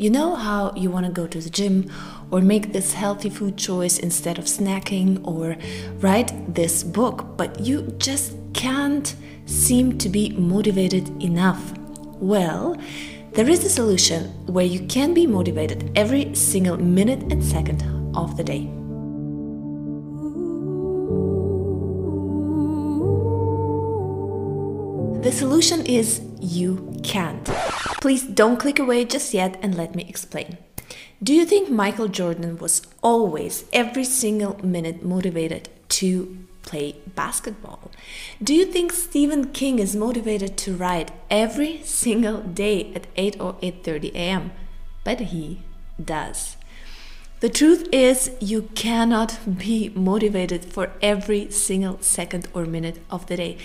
You know how you want to go to the gym or make this healthy food choice instead of snacking or write this book, but you just can't seem to be motivated enough. Well, there is a solution where you can be motivated every single minute and second of the day. The solution is you can't. Please don't click away just yet and let me explain. Do you think Michael Jordan was always, every single minute, motivated to play basketball? Do you think Stephen King is motivated to write every single day at 8 or 8:30 a.m.? But he does. The truth is, you cannot be motivated for every single second or minute of the day.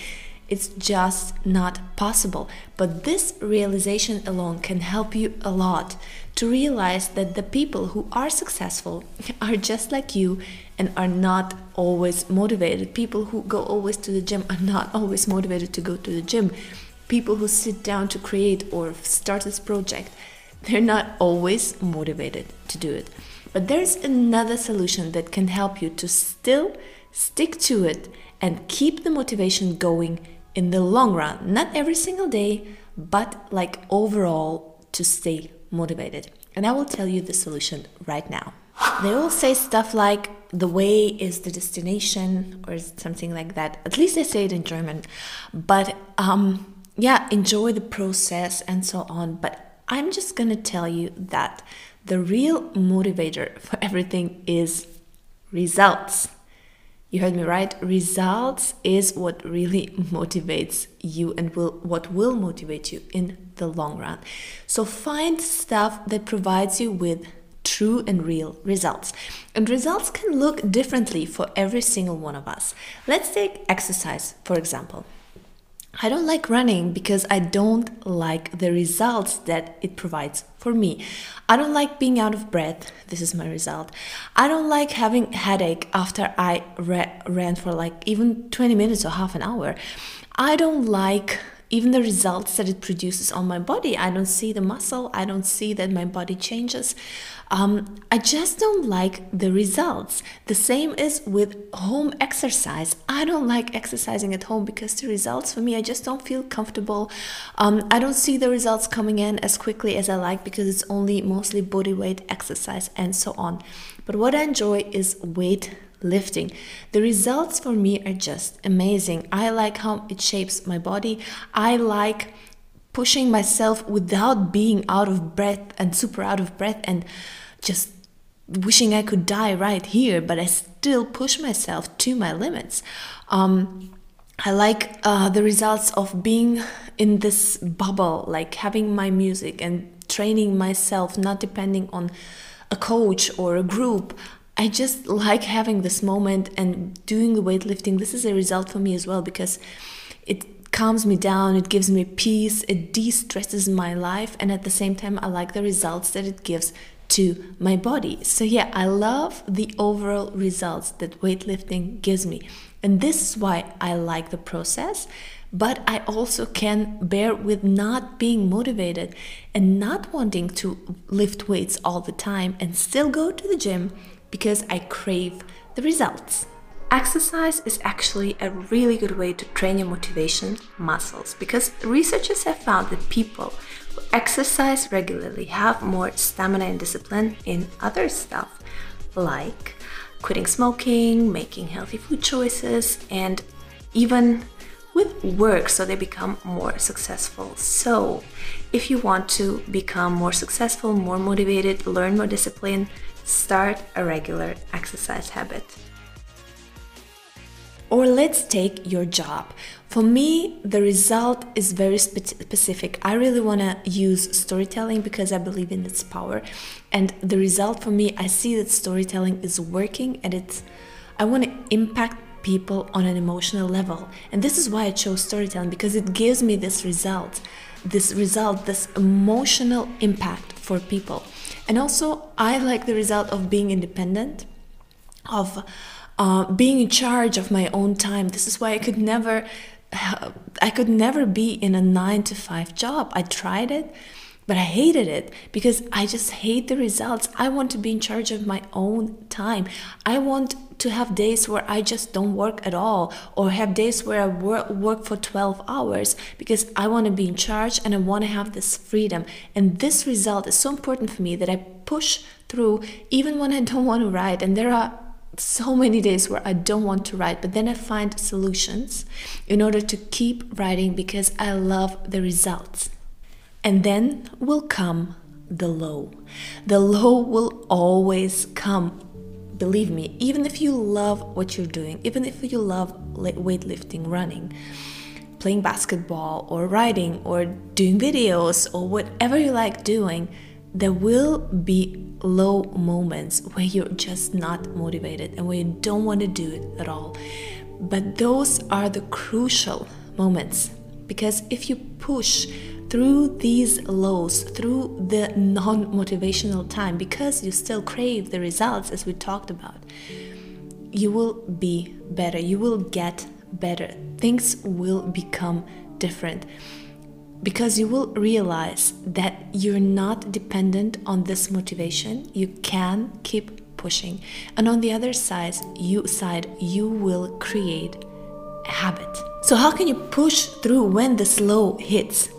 It's just not possible. But this realization alone can help you a lot to realize that the people who are successful are just like you and are not always motivated. People who go always to the gym are not always motivated to go to the gym. People who sit down to create or start this project, they're not always motivated to do it. But there's another solution that can help you to still stick to it and keep the motivation going in the long run, not every single day, but like overall to stay motivated. And I will tell you the solution right now. They all say stuff like the way is the destination or something like that. At least they say it in German. But um, yeah, enjoy the process and so on. But I'm just gonna tell you that the real motivator for everything is results. You heard me right. Results is what really motivates you and will what will motivate you in the long run. So find stuff that provides you with true and real results. And results can look differently for every single one of us. Let's take exercise, for example. I don't like running because I don't like the results that it provides for me. I don't like being out of breath. This is my result. I don't like having headache after I ra- ran for like even 20 minutes or half an hour. I don't like even the results that it produces on my body. I don't see the muscle. I don't see that my body changes. Um, I just don't like the results. The same is with home exercise. I don't like exercising at home because the results for me, I just don't feel comfortable. Um, I don't see the results coming in as quickly as I like because it's only mostly body weight exercise and so on. But what I enjoy is weight lifting. The results for me are just amazing. I like how it shapes my body. I like pushing myself without being out of breath and super out of breath and just wishing I could die right here, but I still push myself to my limits. Um, I like uh, the results of being in this bubble, like having my music and training myself, not depending on a coach or a group. I just like having this moment and doing the weightlifting. This is a result for me as well because it calms me down, it gives me peace, it de stresses my life, and at the same time, I like the results that it gives to my body. So, yeah, I love the overall results that weightlifting gives me. And this is why I like the process. But I also can bear with not being motivated and not wanting to lift weights all the time and still go to the gym because I crave the results. Exercise is actually a really good way to train your motivation muscles because researchers have found that people who exercise regularly have more stamina and discipline in other stuff like quitting smoking, making healthy food choices, and even with work so they become more successful. So, if you want to become more successful, more motivated, learn more discipline, start a regular exercise habit. Or let's take your job. For me, the result is very spe- specific. I really want to use storytelling because I believe in its power. And the result for me, I see that storytelling is working and it's, I want to impact people on an emotional level. And this is why I chose storytelling because it gives me this result, this result, this emotional impact for people. And also, I like the result of being independent, of uh, being in charge of my own time. This is why I could never, I could never be in a nine to five job. I tried it, But I hated it because I just hate the results. I want to be in charge of my own time. I want to have days where I just don't work at all or have days where I work, for 12 hours because I want to be in charge and I want to have this freedom. And this result is so important for me that I push through even when I don't want to write. And there are so many days where I don't want to write, but then I find solutions in order to keep writing because I love the results. And then will come the low. The low will always come. Believe me, even if you love what you're doing, even if you love weightlifting, running, playing basketball, or writing, or doing videos, or whatever you like doing, there will be low moments where you're just not motivated and where you don't want to do it at all. But those are the crucial moments because if you push through these lows, through the non motivational time, because you still crave the results as we talked about, you will be better. You will get better. Things will become different because you will realize that you're not dependent on this motivation. You can keep pushing. And on the other side, you side, you will create a habit. So how can you push through when the slow hits?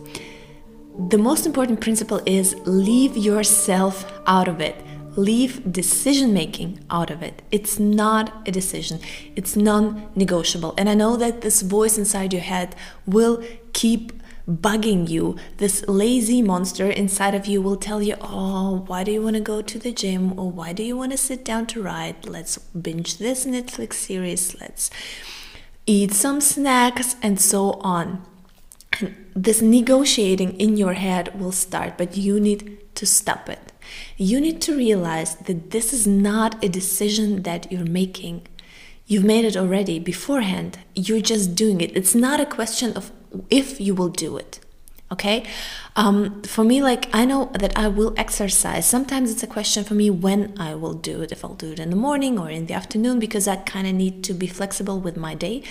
The most important principle is leave yourself out of it. Leave decision making out of it. It's not a decision, it's non negotiable. And I know that this voice inside your head will keep bugging you. This lazy monster inside of you will tell you, Oh, why do you want to go to the gym? Or why do you want to sit down to write? Let's binge this Netflix series. Let's eat some snacks and so on. And this negotiating in your head will start, but you need to stop it. You need to realize that this is not a decision that you're making. You've made it already beforehand. You're just doing it. It's not a question of if you will do it. Okay? Um, for me, like, I know that I will exercise. Sometimes it's a question for me when I will do it, if I'll do it in the morning or in the afternoon, because I kind of need to be flexible with my day.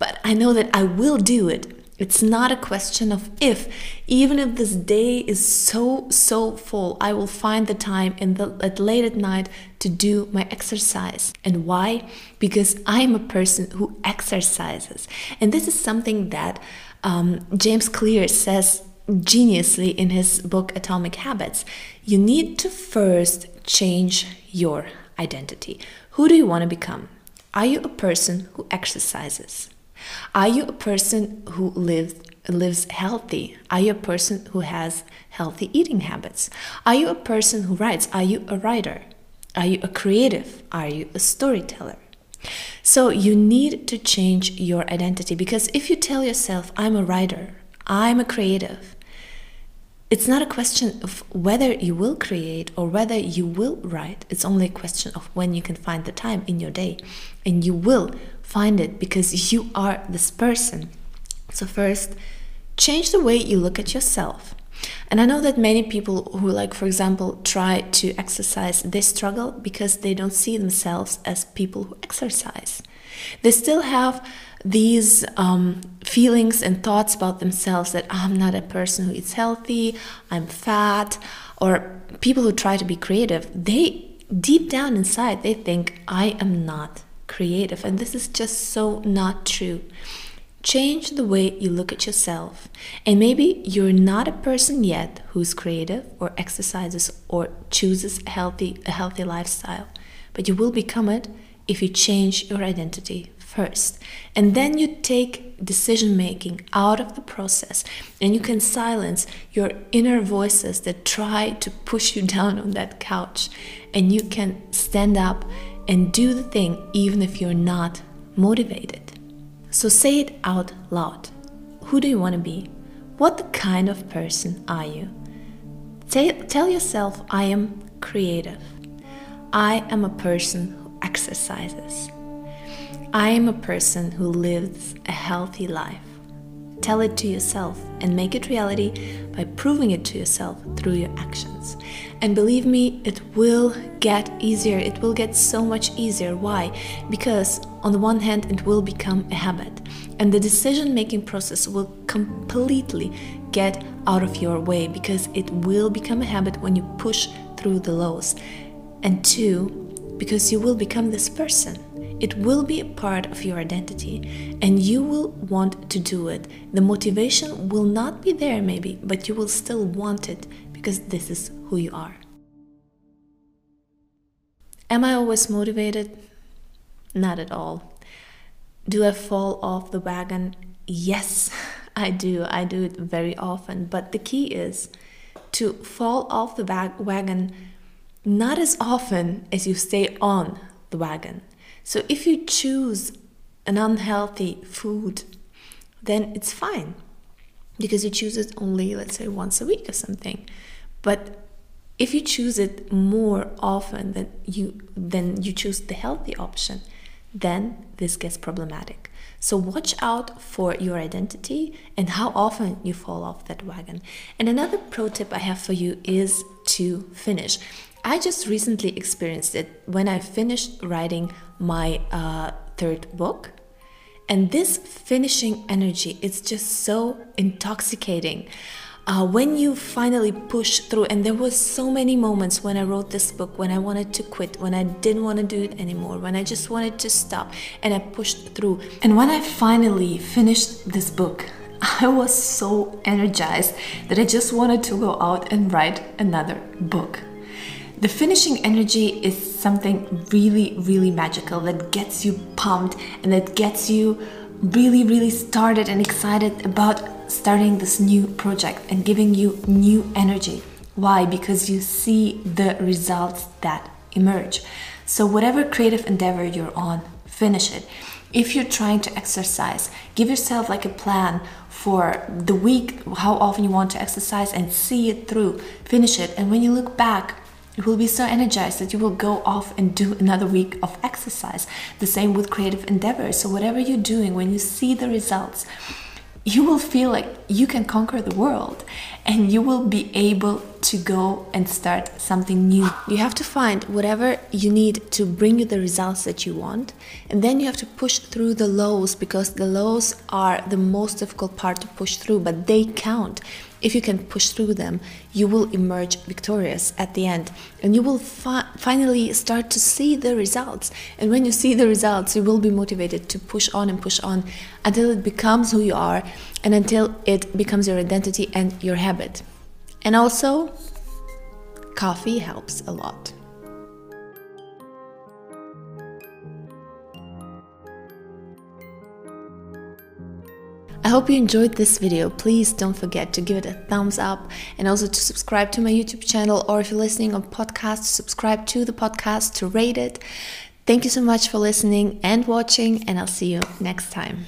But I know that I will do it it's not a question of if. Even if this day is so, so full, I will find the time in the at late at night to do my exercise. And why? Because I am a person who exercises. And this is something that um, James Clear says geniusly in his book Atomic Habits. You need to first change your identity. Who do you want to become? Are you a person who exercises? Are you a person who lives lives healthy? Are you a person who has healthy eating habits? Are you a person who writes? Are you a writer? Are you a creative? Are you a storyteller? So you need to change your identity because if you tell yourself, I'm a writer, I'm a creative, it's not a question of whether you will create or whether you will write. It's only a question of when you can find the time in your day. And you will find it because you are this person. So, first, change the way you look at yourself. And I know that many people who, like, for example, try to exercise, they struggle because they don't see themselves as people who exercise. They still have these um, feelings and thoughts about themselves that I'm not a person who eats healthy, I'm fat, or people who try to be creative, they deep down inside, they think I am not creative. And this is just so not true. Change the way you look at yourself. And maybe you're not a person yet who's creative or exercises or chooses a healthy, a healthy lifestyle, but you will become it if you change your identity first. And then you take decision making out of the process and you can silence your inner voices that try to push you down on that couch. And you can stand up and do the thing even if you're not motivated. So say it out loud. Who do you want to be? What kind of person are you? tell yourself, I am creative. I am a person who exercises. I am a person who lives a healthy life. Tell it to yourself and make it reality by proving it to yourself through your actions. And believe me, it will get easier. It will get so much easier. Why? Because, on the one hand, it will become a habit. and the decision making process will completely get out of your way because it will become a habit when you push through the lows. And two, because you will become this person. It will be a part of your identity and you will want to do it. The motivation will not be there, maybe, but you will still want it because this is who you are. Am I always motivated? Not at all. Do I fall off the wagon? Yes, I do. I do it very often. But the key is to fall off the wagon not as often as you stay on the wagon. So if you choose an unhealthy food, then it's fine because you choose it only, let's say, once a week or something. But if you choose it more often than you then you choose the healthy option, then this gets problematic. So watch out for your identity and how often you fall off that wagon. And another pro tip I have for you is to finish. I just recently experienced it when I finished writing my uh, third book. And this finishing energy is just so intoxicating. Uh, when you finally push through, and there was so many moments when I wrote this book, when I wanted to quit, when I didn't want to do it anymore, when I just wanted to stop, and I pushed through. And when I finally finished this book, I was so energized that I just wanted to go out and write another book. The finishing energy is something really, really magical that gets you pumped and that gets you really, really started and excited about starting this new project and giving you new energy. Why? Because you see the results that emerge. So, whatever creative endeavor you're on, finish it. If you're trying to exercise, give yourself like a plan for the week, how often you want to exercise, and see it through. Finish it. And when you look back, you will be so energized that you will go off and do another week of exercise. The same with creative endeavors. So, whatever you're doing, when you see the results, you will feel like you can conquer the world and you will be able to go and start something new. You have to find whatever you need to bring you the results that you want, and then you have to push through the lows because the lows are the most difficult part to push through, but they count. If you can push through them, you will emerge victorious at the end and you will fi- finally start to see the results. And when you see the results, you will be motivated to push on and push on until it becomes who you are and until it becomes your identity and your habit. And also, coffee helps a lot. Hope you enjoyed this video. Please don't forget to give it a thumbs up and also to subscribe to my YouTube channel or if you're listening on podcast, subscribe to the podcast to rate it. Thank you so much for listening and watching and I'll see you next time.